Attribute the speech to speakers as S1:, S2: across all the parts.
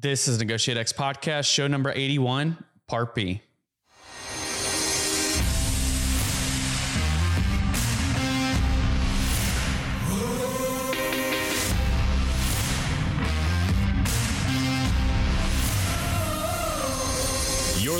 S1: This is Negotiate X Podcast, show number 81, Part B.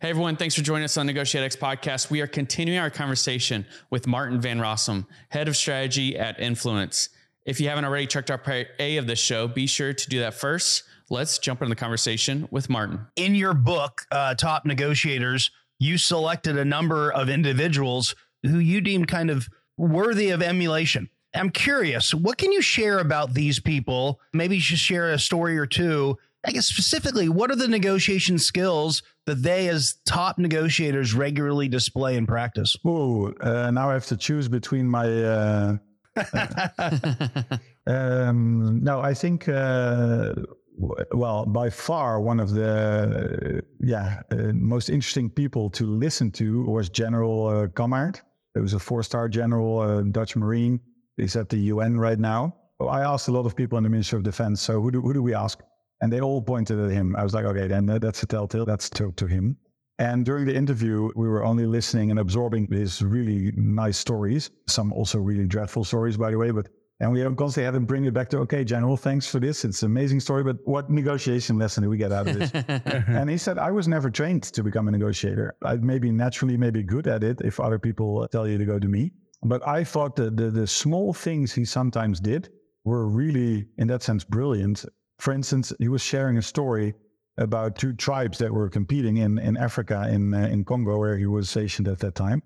S1: Hey everyone, thanks for joining us on Negotiate X Podcast. We are continuing our conversation with Maarten van Rossum, Head of Strategy at Influence. If you haven't already checked out part A of this show, be sure to do that first. Let's jump into the conversation with Maarten.
S2: in your book, uh, Top Negotiators, you selected a number of individuals who you deemed kind of worthy of emulation. I'm curious, what can you share about these people? Maybe you should share a story or two. I guess specifically, what are the negotiation skills that they, as top negotiators, regularly display in practice?
S3: Oh, uh, now I have to choose between my. Uh, um, no, I think. Uh, w- well, by far, one of the uh, yeah uh, most interesting people to listen to was General uh, Cammaert. It was a four-star general, uh, Dutch Marine. He's at the UN right now. I asked a lot of people in the Ministry of Defense. So who do who do we ask? And they all pointed at him. I was like, okay, then that's a telltale. That's to, to him. And during the interview, we were only listening and absorbing his really nice stories. Some also really dreadful stories, by the way. But and we constantly had him bring it back to, okay, General, thanks for this. It's an amazing story, but what negotiation lesson do we get out of this? and he said, I was never trained to become a negotiator. I maybe naturally, maybe good at it if other people tell you to go to me. But I thought that the, the small things he sometimes did were really, in that sense, brilliant. For instance, he was sharing a story about two tribes that were competing in, in Africa, in, uh, in Congo, where he was stationed at that time.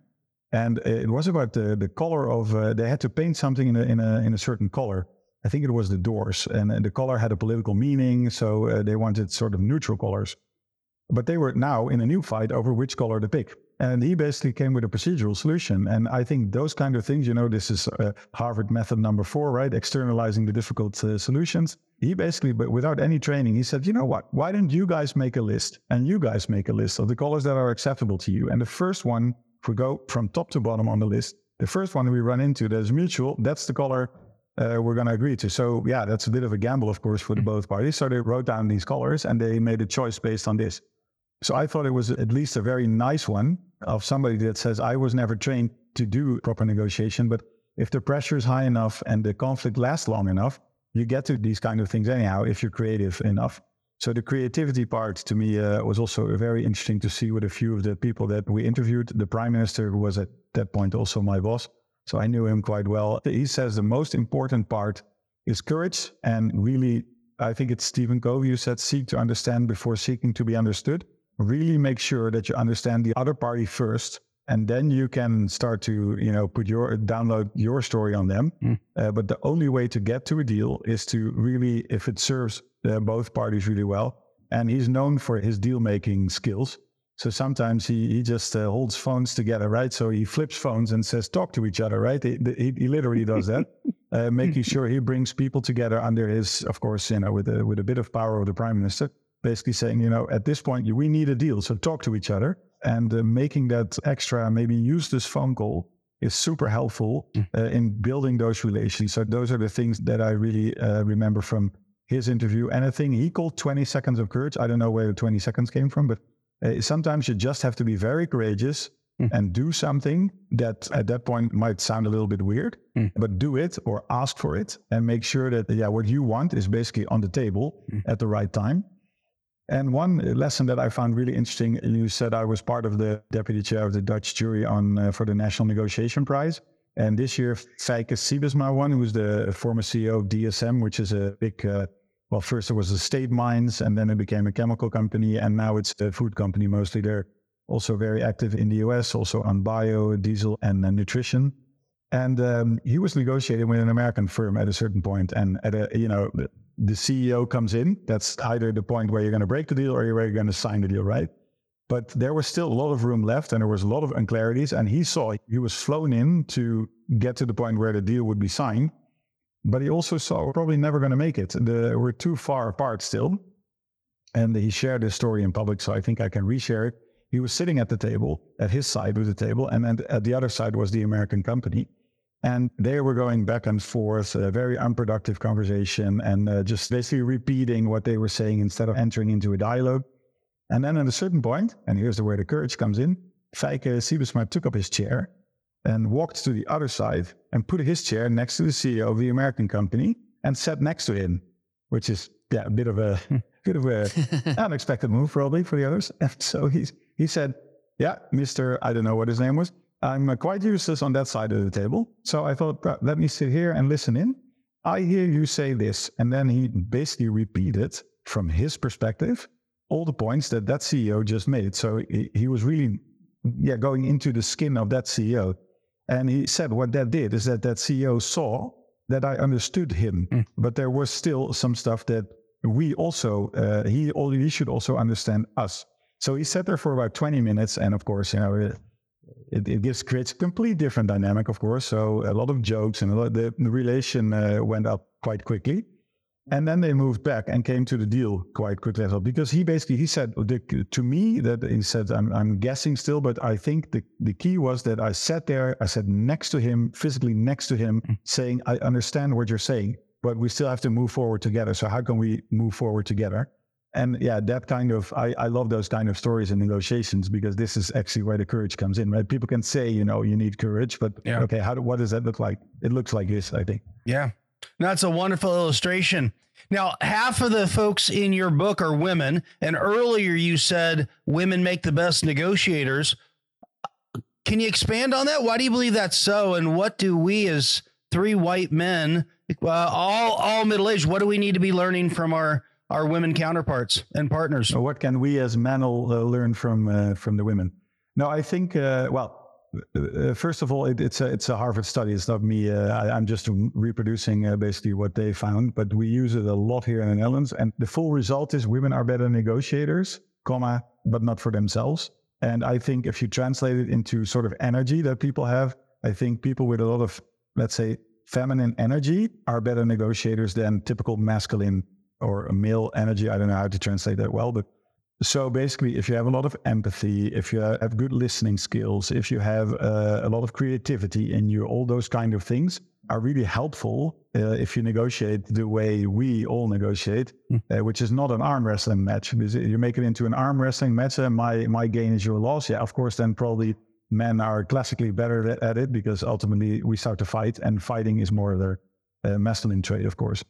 S3: And it was about the, the color of, uh, they had to paint something in a, in a, in a certain color. I think it was the doors and, and the color had a political meaning. So uh, they wanted sort of neutral colors, but they were now in a new fight over which color to pick. And he basically came with a procedural solution. And I think those kind of things, you know, this is uh, Harvard method number four, right? Externalizing the difficult uh, solutions. He basically, but without any training, he said, you know what? Why don't you guys make a list and you guys make a list of the colors that are acceptable to you? And the first one, if we go from top to bottom on the list, the first one we run into that is mutual, that's the color uh, we're going to agree to. So yeah, that's a bit of a gamble, of course, for the both parties. So they wrote down these colors and they made a choice based on this. So I thought it was at least a very nice one of somebody that says, I was never trained to do proper negotiation, but if the pressure is high enough and the conflict lasts long enough, you get to these kind of things anyhow if you're creative enough. So the creativity part to me uh, was also very interesting to see with a few of the people that we interviewed. The prime minister, who was at that point also my boss, so I knew him quite well. He says the most important part is courage and really, I think it's Stephen Covey who said, seek to understand before seeking to be understood. Really make sure that you understand the other party first and then you can start to you know put your download your story on them. Mm. uh, but the only way to get to a deal is to really if it serves uh, both parties really well and he's known for his deal making skills. So sometimes he, he just uh, holds phones together right? So he flips phones and says talk to each other right? He, he, he literally does that uh, making sure he brings people together under his of course you know with a, with a bit of power of the prime minister basically saying you know at this point we need a deal so talk to each other and uh, making that extra, maybe use this phone call is super helpful uh, in building those relations. So those are the things that I really uh, remember from his interview. And he called 20 seconds of courage. I don't know where the 20 seconds came from, but uh, sometimes you just have to be very courageous mm. and do something that at that point might sound a little bit weird, mm. but do it or ask for it and make sure that, yeah, what you want is basically on the table mm. at the right time. And one lesson that I found really interesting, you said I was part of the deputy chair of the Dutch jury on uh, for the National Negotiation Prize. And this year, Feike Sijbesma won, who's the former CEO of DSM, which is a big, uh, well, first it was a state mines and then it became a chemical company. And now it's a food company mostly. They're also very active in the US, also on bio, diesel, and uh, nutrition. And um, he was negotiating with an American firm at a certain point, and at a you know the CEO comes in. That's either the point where you're going to break the deal or you're going to sign the deal, right? but there was still a lot of room left and there was a lot of unclarities. And he saw he was flown in to get to the point where the deal would be signed. But he also saw we're probably never going to make it. The, we're too far apart still. And he shared this story in public, so I think I can reshare it. He was sitting at the table, at his side of the table, and then at the other side was the American company. And they were going back and forth, a very unproductive conversation, and uh, just basically repeating what they were saying instead of entering into a dialogue. And then at a certain point, and here's where the courage comes in, Feike Sijbesma took up his chair and walked to the other side and put his chair next to the CEO of the American company and sat next to him, which is yeah, a bit of a bit of a unexpected move probably for the others. And so he's he said, "Yeah, Mister, I don't know what his name was. I'm uh, quite useless on that side of the table. So I thought, let me sit here and listen in. I hear you say this, and then he basically repeated from his perspective all the points that that CEO just made. So he, he was really, yeah, going into the skin of that CEO. And he said what that did is that that CEO saw that I understood him, mm. but there was still some stuff that we also, uh, he, he should also understand us. So he sat there for about 20 minutes. And of course, you know, it, it, gives creates a complete different dynamic, of course. So a lot of jokes and a lot, the, the relation uh, went up quite quickly. And then they moved back and came to the deal quite quickly as well. Because he basically he said to me that he said I'm, I'm guessing still, but I think the, the key was that I sat there, I sat next to him, physically next to him, mm. saying, I understand what you're saying but we still have to move forward together. So how can we move forward together? And yeah, that kind of I, I love those kind of stories in negotiations because this is actually where the courage comes in, right? People can say, you know, you need courage, but yeah. okay, how do, what does that look like? It looks like this, I think.
S2: Yeah. That's a wonderful illustration. Now, half of the folks in your book are women, and earlier you said women make the best negotiators. Can you expand on that? Why do you believe that's so? And what do we as three white men uh, all all middle aged. What do we need to be learning from our our women counterparts and partners?
S3: What can we as men uh, learn from uh, from the women? No, I think uh, well. Uh, first of all, it, it's a it's a Harvard study. It's not me. Uh, I, am just reproducing basically what they found, but we use it a lot here in the Netherlands. And the full result is women are better negotiators, comma, but not for themselves. And I think if you translate it into sort of energy that people have, I think people with a lot of let's say feminine energy are better negotiators than typical masculine or a male energy. I don't know how to translate that well, but so basically, if you have a lot of empathy, if you have good listening skills, if you have uh, a lot of creativity in you, all those kind of things are really helpful uh, if you negotiate the way we all negotiate, mm. uh, which is not an arm wrestling match. You make it into an arm wrestling match, and my my gain is your loss. Yeah, of course, then probably men are classically better at it because ultimately we start to fight, and fighting is more of their uh, masculine trait, of course.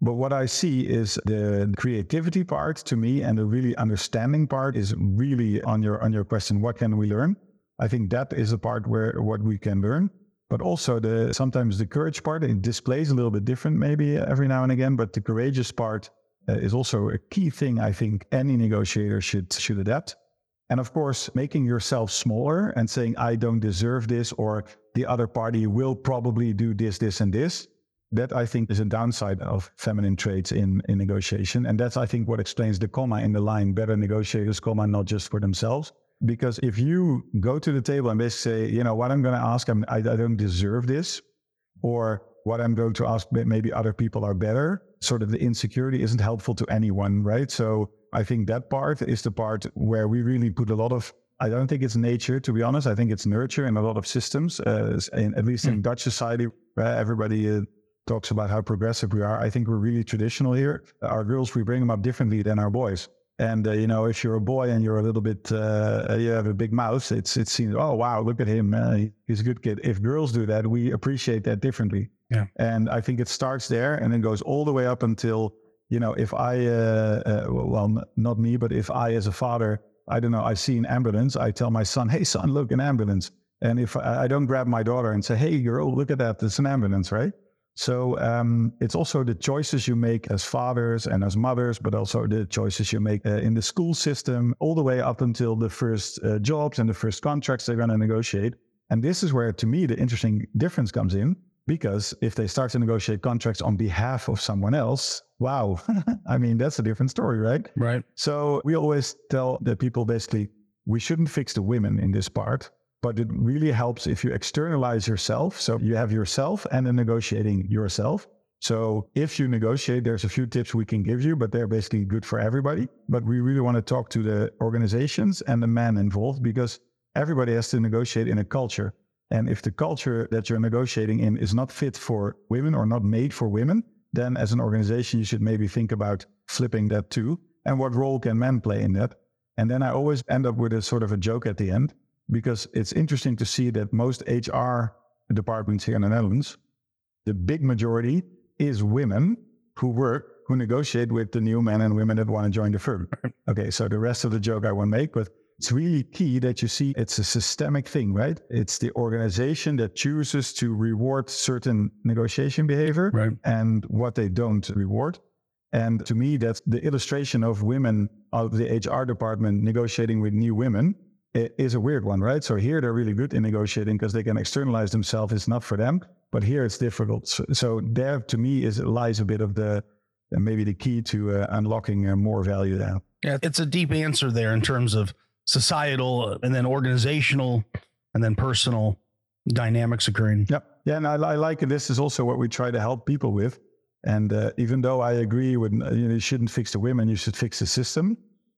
S3: But what I see is the creativity part to me and the really understanding part is really on your on your question, what can we learn? I think that is a part where what we can learn. But also the sometimes the courage part, it displays a little bit different maybe every now and again, but the courageous part uh, is also a key thing I think any negotiator should should adapt. And of course, making yourself smaller and saying, I don't deserve this, or the other party will probably do this, this, and this. That I think is a downside of feminine traits in, in negotiation. And that's, I think, what explains the comma in the line better negotiators, comma, not just for themselves. Because if you go to the table and basically say, you know, what I'm going to ask, I'm, I, I don't deserve this, or what I'm going to ask, maybe other people are better, sort of the insecurity isn't helpful to anyone, right? So I think that part is the part where we really put a lot of. I don't think it's nature, to be honest. I think it's nurture in a lot of systems. Uh, in, at least in hmm. Dutch society, where everybody uh, talks about how progressive we are. I think we're really traditional here. Our girls, we bring them up differently than our boys. And uh, you know, if you're a boy and you're a little bit, uh, you have a big mouth, it's it seems, oh wow, look at him, uh, he's a good kid. If girls do that, we appreciate that differently.
S2: Yeah.
S3: And I think it starts there and then goes all the way up until you know, if I, uh, uh, well, not me, but if I, as a father, I don't know, I see an ambulance, I tell my son, hey, son, look, an ambulance. And if I, I don't grab my daughter and say, hey, girl, look at that, it's an ambulance, right? So um, it's also the choices you make as fathers and as mothers, but also the choices you make uh, in the school system, all the way up until the first uh, jobs and the first contracts they're going to negotiate. And this is where, to me, the interesting difference comes in, because if they start to negotiate contracts on behalf of someone else, wow. I mean, that's a different story, right?
S2: Right.
S3: So we always tell the people basically, we shouldn't fix the women in this part, but it really helps if you externalize yourself. So you have yourself and then negotiating yourself. So if you negotiate, there's a few tips we can give you, but they're basically good for everybody. But we really want to talk to the organizations and the men involved because everybody has to negotiate in a culture. And if the culture that you're negotiating in is not fit for women or not made for women, then as an organization, you should maybe think about flipping that too. And what role can men play in that? And then I always end up with a sort of a joke at the end because it's interesting to see that most HR departments here in the Netherlands, the big majority is women who work, who negotiate with the new men and women that want to join the firm. Okay, so the rest of the joke I won't make, but it's really key that you see it's a systemic thing, right? It's the organization that chooses to reward certain negotiation behavior
S2: Right.
S3: and what they don't reward. And to me, that's the illustration of women of the HR department negotiating with new women is a weird one, right? So here they're really good in negotiating because they can externalize themselves. It's not for them, but here it's difficult. So, so there, to me, is lies a bit of the uh, maybe the key to uh, unlocking uh, more value there.
S2: Yeah, it's a deep answer there in terms of societal uh, and then organizational and then personal dynamics occurring.
S3: Yep. Yeah, and I, I like it. This is also what we try to help people with. And uh, even though I agree with uh, you, know, you shouldn't fix the women, you should fix the system.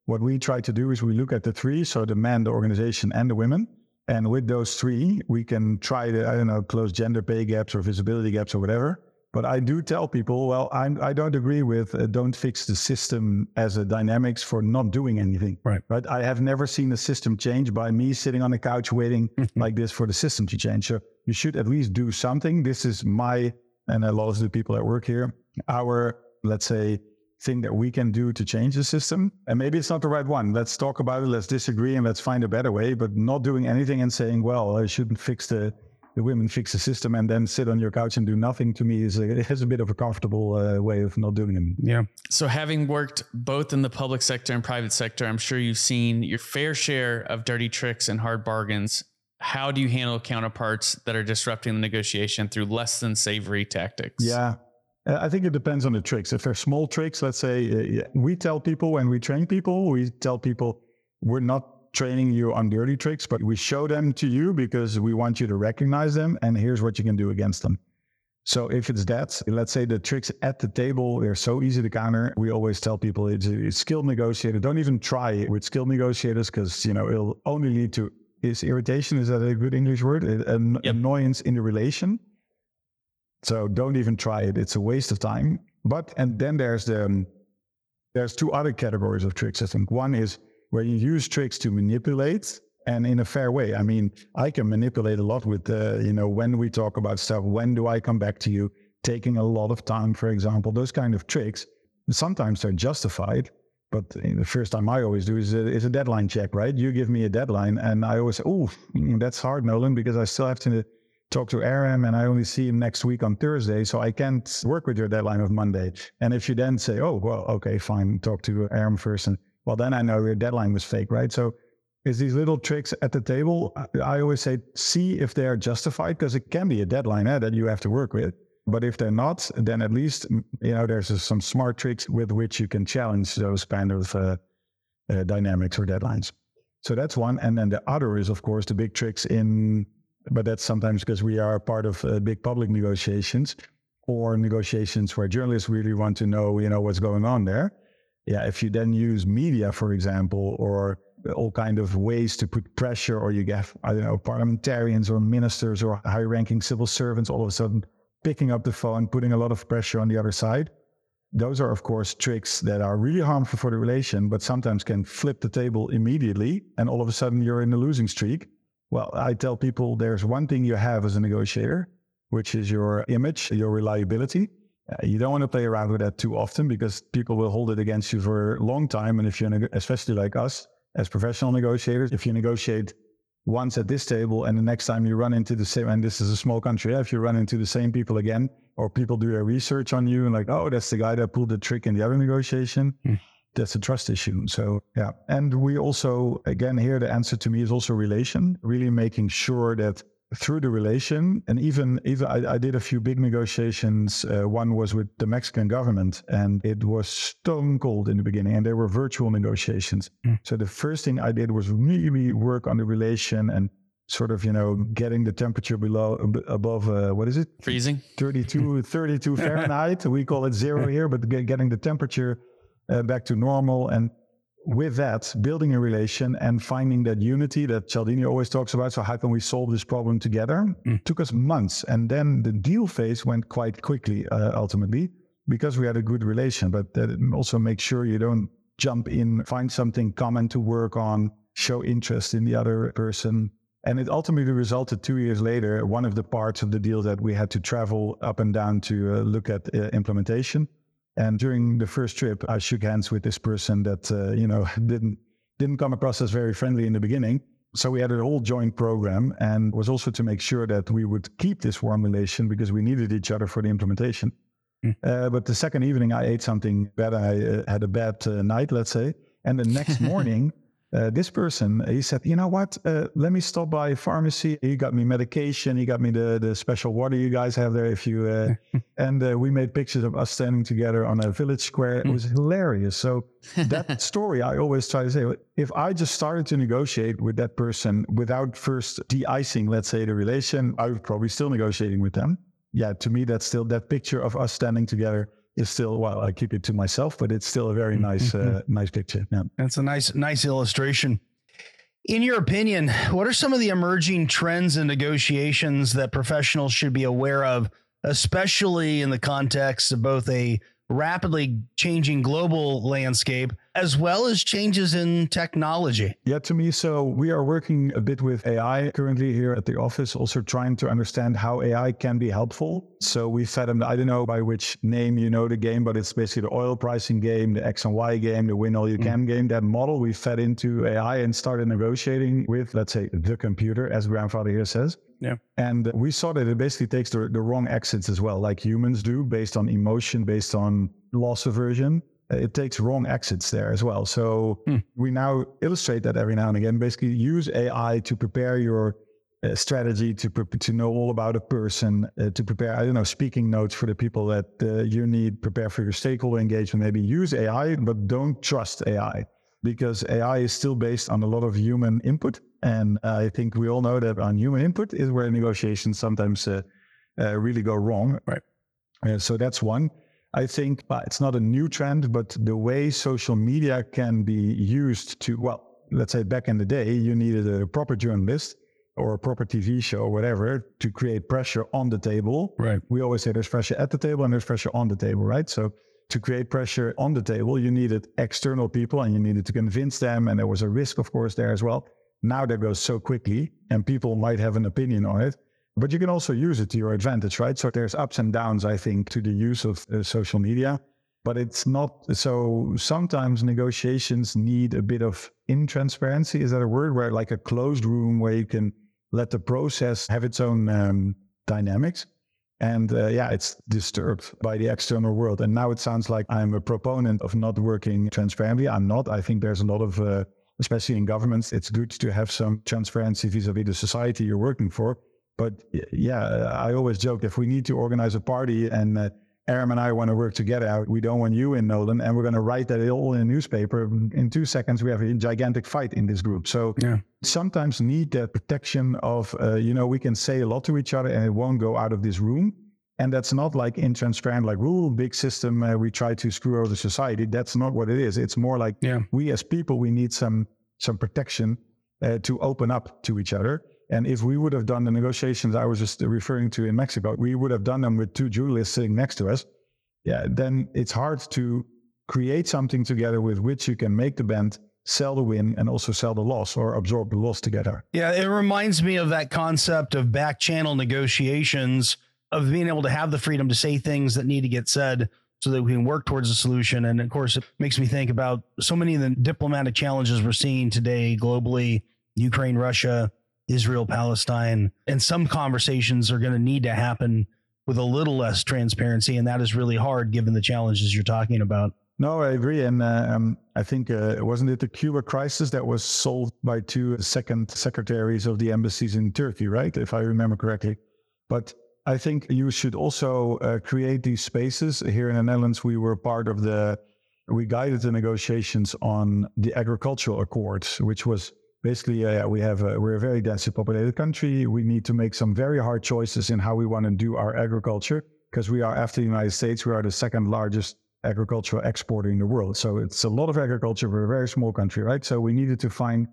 S3: What we try to do is we look at the three, so the men the organization, and the women. And with those three, we can try to I don't know close gender pay gaps or visibility gaps or whatever. But I do tell people, well, I'm, I don't agree with uh, don't fix the system as a dynamics for not doing anything.
S2: Right.
S3: Right. I have never seen the system change by me sitting on the couch waiting like this for the system to change. So you should at least do something. This is my and a lot of the people that work here, our let's say thing that we can do to change the system. And maybe it's not the right one. Let's talk about it. Let's disagree and let's find a better way. But not doing anything and saying, well, I shouldn't fix the the women fix the system and then sit on your couch and do nothing to me is a, is a bit of a comfortable uh, way of not doing it.
S2: Yeah.
S1: So, having worked both in the public sector and private sector, I'm sure you've seen your fair share of dirty tricks and hard bargains. How do you handle counterparts that are disrupting the negotiation through less than savory tactics?
S3: Yeah. Uh, I think it depends on the tricks. If they're small tricks, let's say uh, we tell people when we train people, we tell people we're not training you on dirty tricks, but we show them to you because we want you to recognize them. And here's what you can do against them. So if it's that, let's say the tricks at the table, they're so easy to counter. We always tell people it's a skilled negotiator. Don't even try it with skilled negotiators because, you know, it'll only lead to is irritation. Is that a good English word? An
S1: Yep.
S3: annoyance in the relation. So don't even try it. It's a waste of time. But and then there's the um, there's two other categories of tricks. I think one is where you use tricks to manipulate and in a fair way. I mean, I can manipulate a lot with uh, you know when we talk about stuff. When do I come back to you? Taking a lot of time, for example, those kind of tricks. Sometimes they're justified. But the first time I always do is a, is a deadline check, right? You give me a deadline, and I always say, "Oh, that's hard, Nolan, because I still have to talk to Aram and I only see him next week on Thursday, so I can't work with your deadline of Monday. And if you then say, oh, well, okay, fine, talk to Aram first, and well, then I know your deadline was fake, right? So it's these little tricks at the table. I, always say, see if they are justified, because it can be a deadline eh, that you have to work with. But if they're not, then at least you know there's some smart tricks with which you can challenge those kind of uh, uh, dynamics or deadlines. So that's one, and then the other is of course the big tricks in but that's sometimes because we are part of uh, big public negotiations or negotiations where journalists really want to know, you know, what's going on there. Yeah, if you then use media, for example, or all kind of ways to put pressure, or you get, I don't know, parliamentarians or ministers or high-ranking civil servants all of a sudden picking up the phone, putting a lot of pressure on the other side. Those are, of course, tricks that are really harmful for the relation, but sometimes can flip the table immediately, and all of a sudden you're in a losing streak. Well, I tell people there's one thing you have as a negotiator, which is your image, your reliability. Uh, you don't want to play around with that too often because people will hold it against you for a long time. And if you're, neg- especially like us as professional negotiators, if you negotiate once at this table and the next time you run into the same, and this is a small country, if you run into the same people again, or people do their research on you and like, oh, that's the guy that pulled the trick in the other negotiation. That's a trust issue. So, yeah. And we also, again, here, the answer to me is also relation, really making sure that through the relation, and even even I, I did a few big negotiations. Uh, one was with the Mexican government, and it was stone cold in the beginning, and they were virtual negotiations.
S2: Mm.
S3: So the first thing I did was really work on the relation and sort of you know getting the temperature below above uh, what is it
S1: freezing
S3: 32 32 fahrenheit we call it zero here but getting the temperature uh, back to normal and with that, building a relation and finding that unity that Cialdini always talks about. So, how can we solve this problem together? Mm. Took us months. And then the deal phase went quite quickly, uh, ultimately, because we had a good relation. But also make sure you don't jump in, find something common to work on, show interest in the other person. And it ultimately resulted two years later, one of the parts of the deal that we had to travel up and down to uh, look at uh, implementation and during the first trip, I shook hands with this person that uh, you know didn't didn't come across as very friendly in the beginning. So we had a whole joint program, and was also to make sure that we would keep this warm relation because we needed each other for the implementation. Mm. Uh, but the second evening, I ate something bad. I uh, had a bad uh, night, let's say, and the next morning uh, this person, he said, you know what? Uh, let me stop by pharmacy. He got me medication. He got me the, the special water you guys have there. If you uh, and uh, we made pictures of us standing together on a village square. It was hilarious. So that story, I always try to say, if I just started to negotiate with that person without first de-icing, let's say, the relation, I would probably still negotiating with them. Yeah, to me, that's still that picture of us standing together is still well i keep it to myself but it's still a very mm-hmm. nice uh, nice picture yeah
S2: that's a nice nice illustration in your opinion what are some of the emerging trends and negotiations that professionals should be aware of especially in the context of both a rapidly changing global landscape as well as changes in technology.
S3: Yeah, to me, so we are working a bit with AI currently here at the office, also trying to understand how AI can be helpful. So we fed them, I don't know by which name you know the game, but it's basically the oil pricing game, the X and Y game, the win all you mm. can game. That model we fed into AI and started negotiating with, let's say, the computer, as grandfather here says.
S2: Yeah.
S3: And we saw that it basically takes the, the wrong exits as well, like humans do, based on emotion, based on loss aversion. Uh, it takes wrong exits there as well. So hmm. we now illustrate that every now and again. Basically, use AI to prepare your uh, strategy to to know all about a person, uh, to prepare I don't know speaking notes for the people that uh, you need, prepare for your stakeholder engagement. Maybe use AI, but don't trust AI because AI is still based on a lot of human input, and I think we all know that on human input is where negotiations sometimes uh, uh, really go wrong.
S2: Right.
S3: so that's one. I think well, it's not a new trend, but the way social media can be used to, well, let's say back in the day, you needed a proper journalist or a proper TV show or whatever to create pressure on the table.
S2: Right.
S3: We always say there's pressure at the table and there's pressure on the table, right? So to create pressure on the table, you needed external people and you needed to convince them. And there was a risk, of course, there as well. Now that goes so quickly and people might have an opinion on it but you can also use it to your advantage, right? So there's ups and downs, I think, to the use of uh, social media, but it's not so. Sometimes negotiations need a bit of intransparency. Is that a word? Where like a closed room where you can let the process have its own um, dynamics. And uh, yeah, it's disturbed by the external world. And now it sounds like I'm a proponent of not working transparently. I'm not. I think there's a lot of, uh, especially in governments, it's good to have some transparency vis a vis the society you're working for. But yeah, I always joke if we need to organize a party and uh, Aram and I want to work together, we don't want you in Nolan, and we're going to write that all in a newspaper. In two seconds, we have a gigantic fight in this group. So
S2: yeah.
S3: sometimes need that protection of, uh, you know, we can say a lot to each other and it won't go out of this room. And that's not like intransparent, like rule, big system, uh, we try to screw over society. That's not what it is. It's more like
S2: yeah.
S3: we as people, we need some some protection uh, to open up to each other. And if we would have done the negotiations I was just referring to in Mexico, we would have done them with two journalists sitting next to us. Yeah, then it's hard to create something together with which you can make the bend, sell the win, and also sell the loss or absorb the loss together.
S2: Yeah, it reminds me of that concept of back channel negotiations, of being able to have the freedom to say things that need to get said so that we can work towards a solution. And of course, it makes me think about so many of the diplomatic challenges we're seeing today globally Ukraine, Russia, Israel, Palestine, and some conversations are going to need to happen with a little less transparency. And that is really hard given the challenges you're talking about.
S3: No, I agree, and uh, um, I think uh, wasn't it the Cuba crisis that was solved by two second secretaries of the embassies in Turkey, right? If I remember correctly. But I think you should also uh, create these spaces. Here in the Netherlands, we were part of the, we guided the negotiations on the agricultural accords, which was basically uh, we have a, we're a very densely populated country. We need to make some very hard choices in how we want to do our agriculture because we are after the United States, we are the second largest agricultural exporter in the world. So it's a lot of agriculture for a very small country, right? So we needed to find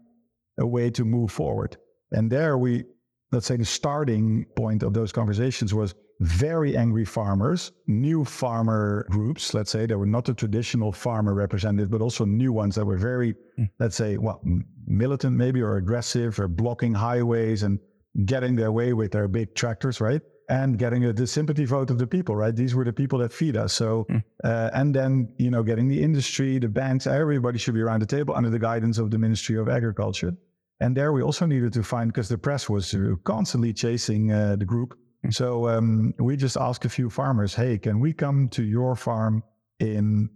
S3: a way to move forward. And there we, let's say the starting point of those conversations was very angry farmers, new farmer groups, let's say, that were not the traditional farmer representative, but also new ones that were very, mm. let's say, well, militant maybe or aggressive or blocking highways and getting their way with their big tractors, right? and getting a, the sympathy vote of the people, right? These were the people that feed us. So, mm. uh, and then, you know, getting the industry, the banks, everybody should be around the table under the guidance of the Ministry of Agriculture. And there we also needed to find, because the press was constantly chasing uh, the group. So um, we just asked a few farmers, hey, can we come to your farm in,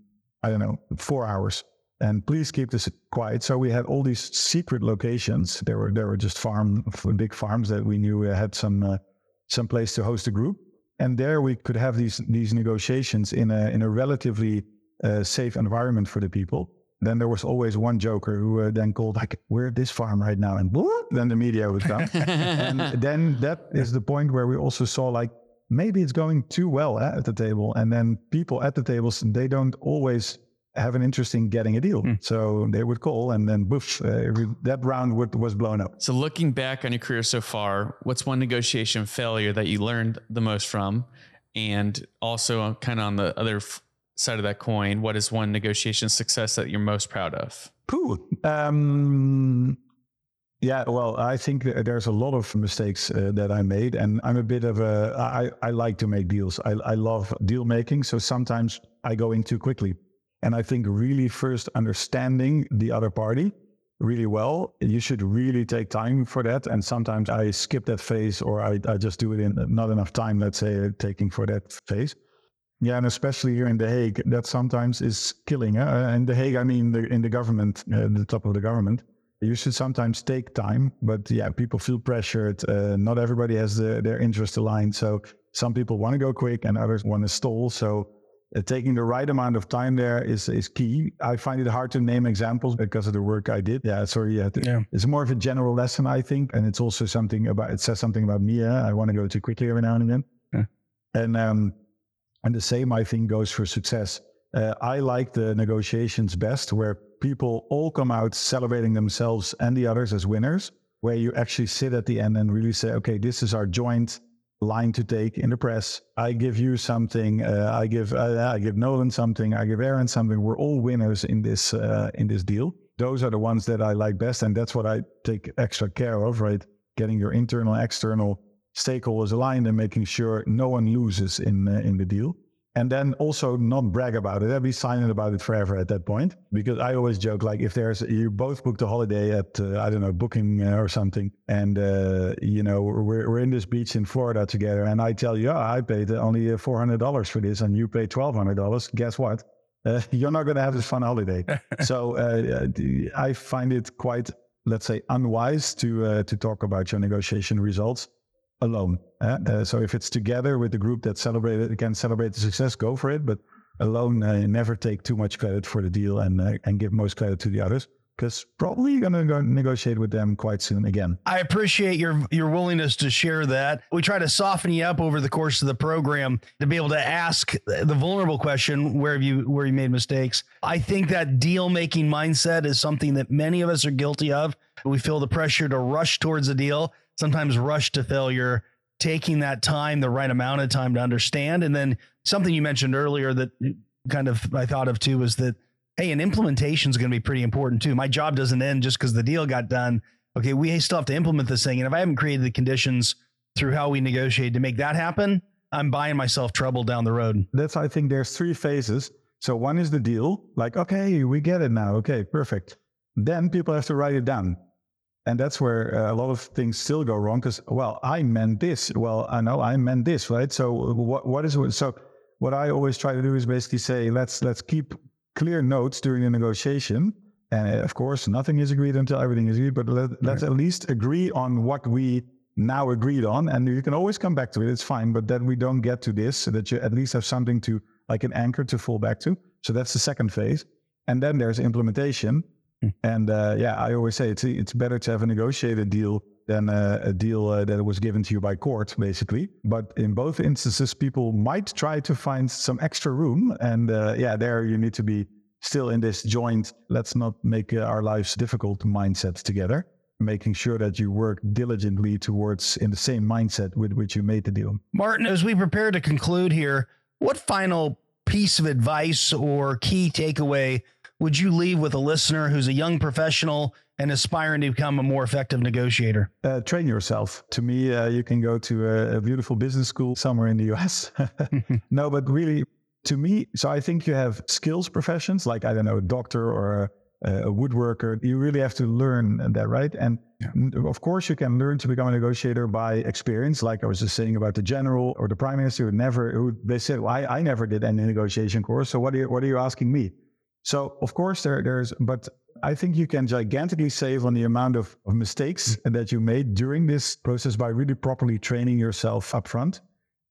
S3: I don't know, four hours? And please keep this quiet. So we had all these secret locations. There were there were just farm big farms that we knew had some uh, some place to host a group. And there we could have these these negotiations in a in a relatively uh, safe environment for the people. Then there was always one joker who uh, then called like, "We're at this farm right now," and then the media would come. and then that is the point where we also saw like maybe it's going too well at the table, and then people at the tables they don't always have an interest in getting a deal. Mm. So they would call, and then boof, uh, that round would, was blown up.
S1: So looking back on your career so far, what's one negotiation failure that you learned the most from? And also, uh, kind of on the other f- side of that coin, what is one negotiation success that you're most proud of?
S3: Pooh. Um, yeah, well, I think there's a lot of mistakes uh, that I made, and I'm a bit of a. I I like to make deals. I I love deal making, so sometimes I go in too quickly. And I think really first understanding the other party really well, you should really take time for that. And sometimes I skip that phase or I, I just do it in not enough time, let's say, taking for that phase. Yeah, and especially here in The Hague, that sometimes is killing. Uh, in The Hague, I mean, the, in the government, uh, the top of the government, you should sometimes take time. But yeah, people feel pressured. Uh, not everybody has the, their interest aligned. So some people want to go quick and others want to stall. So uh, taking the right amount of time there is is key. I find it hard to name examples because of the work I did. Yeah, sorry. Yeah, yeah. it's more of a general lesson, I think, and it's also something about it says something about me. Yeah? I want to go too quickly every now and again, yeah. and um, and the same I think goes for success. Uh, I like the negotiations best where people all come out celebrating themselves and the others as winners, where you actually sit at the end and really say, okay, this is our joint line to take in the press. I give you something. Uh, I give uh, I give Nolan something. I give Aaron something. We're all winners in this uh, in this deal. Those are the ones that I like best, and that's what I take extra care of. Right, getting your internal, external stakeholders aligned and making sure no one loses in uh, in the deal and then also not brag about it. I'd be silent about it forever at that point because I always joke like if there's you both booked a holiday at uh, I don't know booking uh, or something, and uh, you know we're we're in this beach in Florida together, and I tell you, oh, I paid only uh, four hundred dollars for this, and you paid twelve hundred dollars. Guess what? Uh, you're not going to have this fun holiday. so uh, I find it quite, let's say, unwise to to talk about your negotiation results alone. Uh, so if it's together with the group that celebrated can celebrate the success, go for it. But alone, uh, never take too much credit for the deal and uh, and give most credit to the others because probably you're going to go negotiate with them quite soon again.
S2: I appreciate your your willingness to share that. We try to soften you up over the course of the program to be able to ask the vulnerable question where have you where you made mistakes. I think that deal making mindset is something that many of us are guilty of. We feel the pressure to rush towards a deal sometimes rush to failure, taking that time, the right amount of time to understand. And then something you mentioned earlier that kind of I thought of too was that, hey, an implementation is going to be pretty important too. My job doesn't end just because the deal got done. Okay, we still have to implement this thing. And if I haven't created the conditions through how we negotiate to make that happen, I'm buying myself trouble down the road.
S3: That's, I think there's three phases. So one is the deal, like, okay, we get it now. Okay, perfect. Then people have to write it down. And that's where uh, a lot of things still go wrong because, well, I meant this. Well, I know I meant this, right? So what what is it? So what I always try to do is basically say, let's let's keep clear notes during the negotiation. And uh, of course, nothing is agreed until everything is agreed, but let, let's at least agree on what we now agreed on. And you can always come back to it. It's fine. But then we don't get to this so that you at least have something to like an anchor to fall back to. So that's the second phase. And then there's implementation. Mm. And uh, yeah, I always say it's, it's better to have a negotiated deal than a, a deal uh, that was given to you by court, basically. But in both instances, people might try to find some extra room. And uh, yeah, there you need to be still in this joint, let's not make uh, our lives difficult mindset together, making sure that you work diligently towards in the same mindset with which you made the deal.
S2: Maarten, as we prepare to conclude here, what final piece of advice or key takeaway would you leave with a listener who's a young professional and aspiring to become a more effective negotiator?
S3: Uh, train yourself. To me, uh, you can go to a, a, beautiful business school somewhere in the US. no, but really, to me, so I think you have skills professions like, I don't know, a doctor or a, a woodworker. You really have to learn that, right? And yeah. of course, you can learn to become a negotiator by experience, like I was just saying about the general or the prime minister who never, who they said, well, I, I never did any negotiation course. So what are you, what are you asking me? So of course there, there's, but I think you can gigantically save on the amount of, of mistakes mm. that you made during this process by really properly training yourself upfront.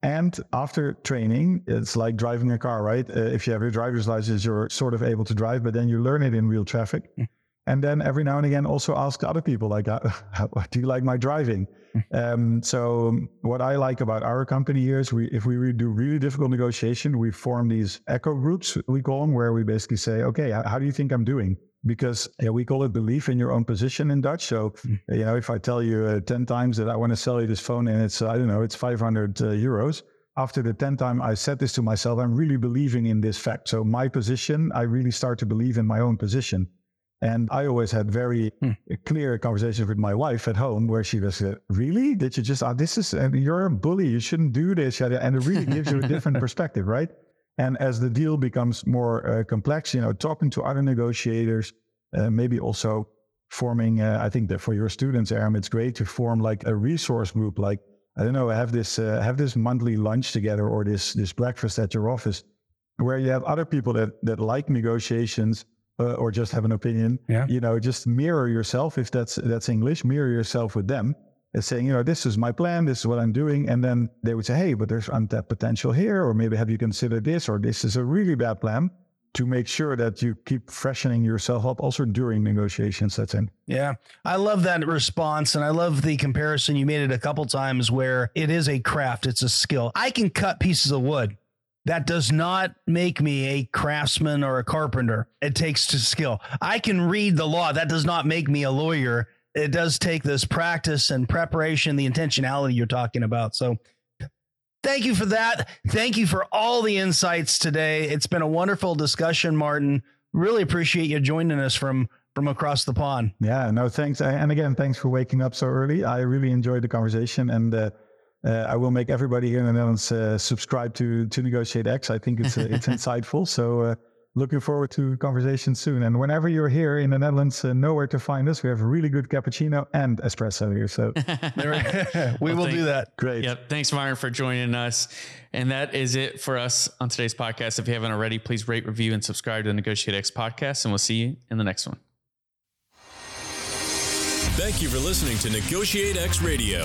S3: And after training, it's like driving a car, right? Uh, if you have your driver's license, you're sort of able to drive, but then you learn it in real traffic. Mm. And then every now and again, also ask other people, like, uh, do you like my driving? Um, so what I like about our company here is we, if we do really difficult negotiation, we form these echo groups, we call them, where we basically say, okay, how do you think I'm doing? because yeah, we call it belief in your own position in Dutch. So, mm. you know, if I tell you uh, 10 times that I want to sell you this phone and it's, I don't know, it's 500 uh, euros, after the 10th time I said this to myself, I'm really believing in this fact. So, my position, I really start to believe in my own position. And I always had very mm. clear conversations with my wife at home where she was, uh, really? Did you just, oh, this is, and you're a bully. You shouldn't do this. And it really gives you a different perspective, right? And as the deal becomes more uh, complex, you know, talking to other negotiators, uh, maybe also forming, uh, I think that for your students, Aram, it's great to form like a resource group. Like, I don't know, have this, uh, have this monthly lunch together or this, this breakfast at your office where you have other people that, that like negotiations uh, or just have an opinion. Yeah. You know, just mirror yourself. If that's, that's English, mirror yourself with them and saying, you know, this is my plan, this is what I'm doing. And then they would say, hey, but there's untapped potential here, or maybe have you considered this, or this is a really bad plan to make sure that you keep freshening yourself up also during negotiations. That's in.
S2: Yeah. I love that response. And I love the comparison. You made it a couple times where it is a craft, it's a skill. I can cut pieces of wood. That does not make me a craftsman or a carpenter. It takes to skill. I can read the law. That does not make me a lawyer it does take this practice and preparation, the intentionality you're talking about. So thank you for that. Thank you for all the insights today. It's been a wonderful discussion, Maarten. Really appreciate you joining us from from across the pond.
S3: Yeah, no, thanks. And again, thanks for waking up so early. I really enjoyed the conversation and uh, uh, I will make everybody here in the Netherlands uh, subscribe to to Negotiate X. I think it's uh, it's insightful. So uh, looking forward to conversation soon. And whenever you're here in the Netherlands, uh, know where to find us. We have a really good cappuccino and espresso here. So
S2: we well, will do that.
S1: Great. Yep. Thanks, Myron, for joining us. And that is it for us on today's podcast. If you haven't already, please rate, review, and subscribe to the Negotiate X podcast. And we'll see you in the next one.
S4: Thank you for listening to Negotiate X Radio,